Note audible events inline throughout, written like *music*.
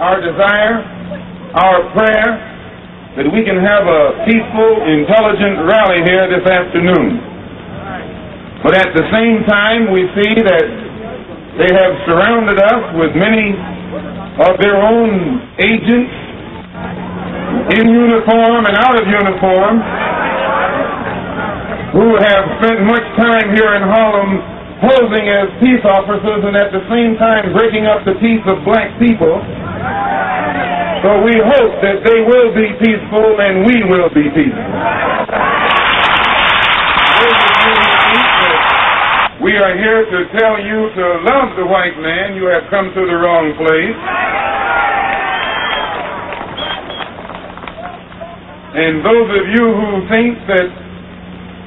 our desire, our prayer, that we can have a peaceful, intelligent rally here this afternoon. But at the same time, we see that they have surrounded us with many of their own agents in uniform and out of uniform who have spent much time here in Harlem posing as peace officers and at the same time breaking up the peace of black people. So we hope that they will be peaceful and we will be peaceful. We are here to tell you to love the white man. You have come to the wrong place. And those of you who think that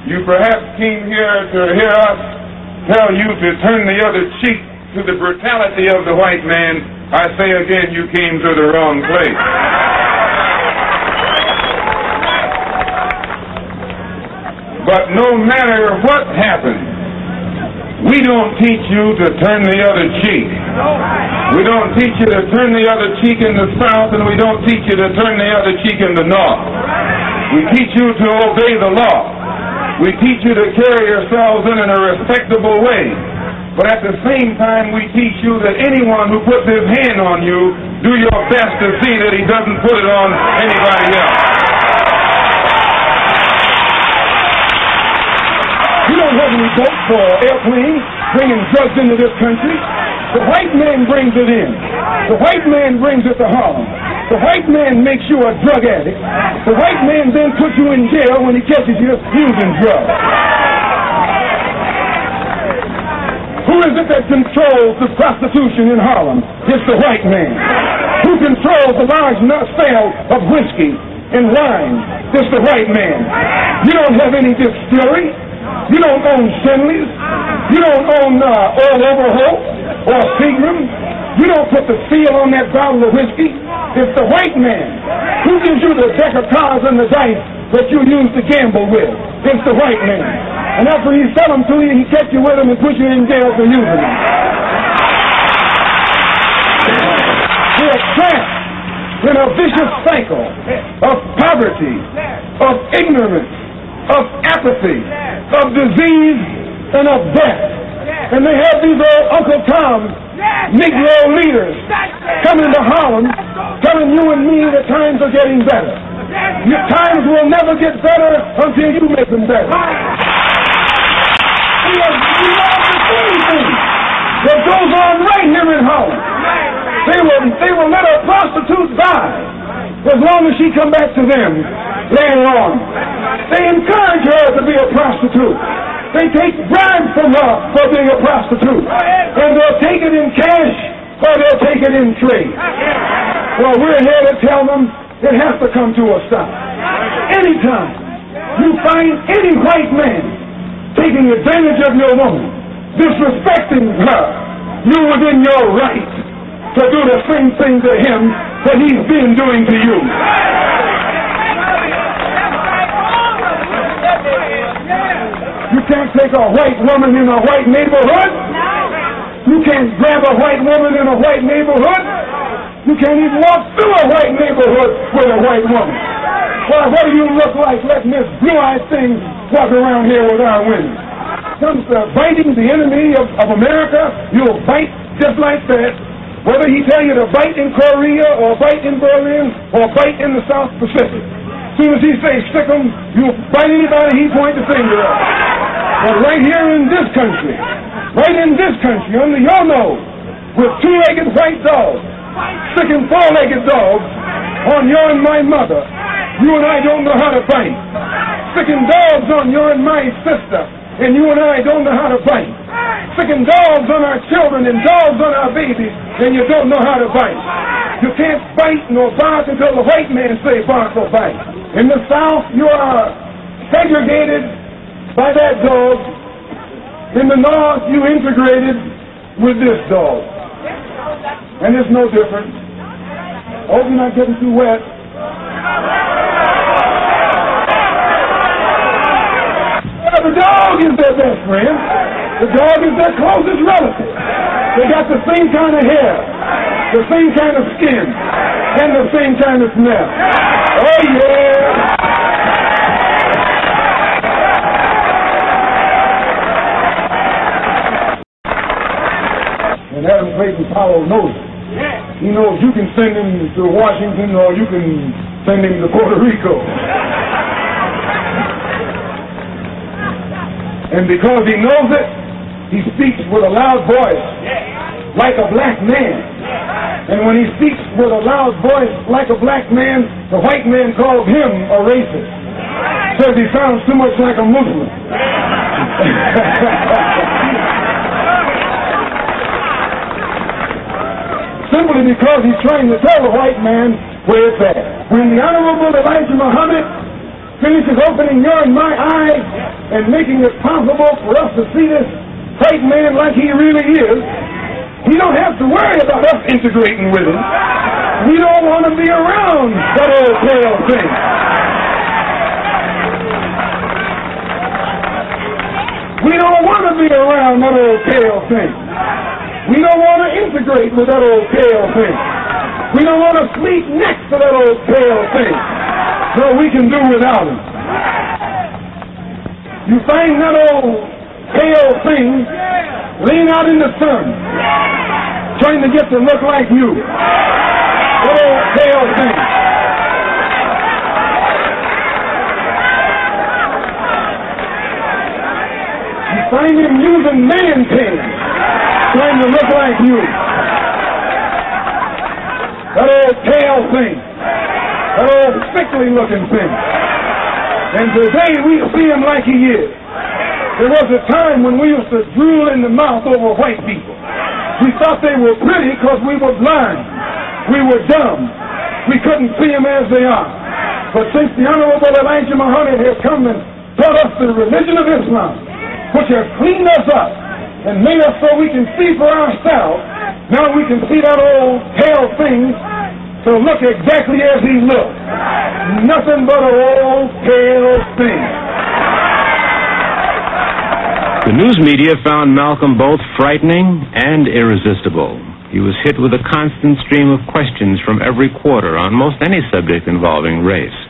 you perhaps came here to hear us tell you to turn the other cheek to the brutality of the white man, I say again, you came to the wrong place. But no matter what happens, we don't teach you to turn the other cheek. We don't teach you to turn the other cheek in the south, and we don't teach you to turn the other cheek in the north. We teach you to obey the law. We teach you to carry yourselves in, in a respectable way. But at the same time, we teach you that anyone who puts his hand on you, do your best to see that he doesn't put it on anybody else. You don't have any boats for airplanes bringing drugs into this country. The white man brings it in. The white man brings it to Harlem. The white man makes you a drug addict. The white man then puts you in jail when he catches you using drugs. Is it that controls the prostitution in Harlem? It's the white man. Who controls the large sale of whiskey and wine? It's the white man. You don't have any distillery. You don't own Schenley's. You don't own uh, Old Overholt or Seagram. You don't put the seal on that bottle of whiskey. It's the white man who gives you the deck of cards and the dice that you use to gamble with. It's the white man. And after he sell them to you, he catch you with them and put you in jail for using them. You're trapped in a vicious cycle of poverty, of ignorance, of apathy, of disease, and of death. And they have these old Uncle Toms Negro leaders coming to Harlem telling you and me that times are getting better. Your times will never get better until you make them better. We have same that goes on right here in Harlem. They will, they will let a prostitute die as long as she come back to them later on. They encourage her to be a prostitute. They take bribes from her for being a prostitute. And they'll take it in cash or they'll take it in trade. Well, we're here to tell them it has to come to a stop. Anytime you find any white man taking advantage of your woman, disrespecting her, you're within your right to do the same thing to him that he's been doing to you. You can't take a white woman in a white neighborhood. You can't grab a white woman in a white neighborhood. You can't even walk through a white neighborhood with a white woman. Why, what do you look like letting this blue-eyed thing walk around here with our women? Comes to biting the enemy of, of America, you'll bite just like that. Whether he tell you to bite in Korea or bite in Berlin or bite in the South Pacific. As soon as he says stick 'em, you'll bite anybody he point the finger at. But right here in this country, right in this country, under your nose, with two-legged white dogs, sticking four-legged dogs on your and my mother, you and I don't know how to bite. Sticking dogs on your and my sister, and you and I don't know how to bite. Sticking dogs on our children and dogs on our babies, and you don't know how to bite. You can't bite nor bark until the white man say bark or bite. In the South, you are segregated by that dog. In the North, you integrated with this dog. And it's no different. Hope you're not getting too wet. The dog is their best friend. The dog is their closest relative. They got the same kind of hair. the same kind of skin, and the same kind of smell. Oh, yeah. And Adam Clayton Powell knows it. He knows you can send him to Washington or you can send him to Puerto Rico. And because he knows it, he speaks with a loud voice like a black man. And when he speaks with a loud voice like a black man, the white man calls him a racist. Says he sounds too much like a Muslim. *laughs* Simply because he's trying to tell the white man where it's at. When the Honorable Elijah Muhammad finishes opening your and my eyes and making it possible for us to see this white man like he really is, he don't have to worry about us integrating with him. We don't want to be around that old pale thing. We don't want to be around that old pale thing. We don't want to integrate with that old pale thing. We don't want to sleep next to that old pale thing. So we can do without him. You find that old pale thing laying out in the sun, trying to get to look like you. That old pale thing. You find him using man pain, trying to look like you. That old pale thing. That old sickly looking thing. And today we see him like he is. There was a time when we used to drool in the mouth over white people. We thought they were pretty because we were blind. We were dumb. We couldn't see them as they are. But since the Honorable Elijah Muhammad has come and taught us the religion of Islam, which has cleaned us up and made us so we can see for ourselves, now we can see that old pale thing to look exactly as he looked. Nothing but an old pale thing. The news media found Malcolm both frightening and irresistible. He was hit with a constant stream of questions from every quarter on most any subject involving race.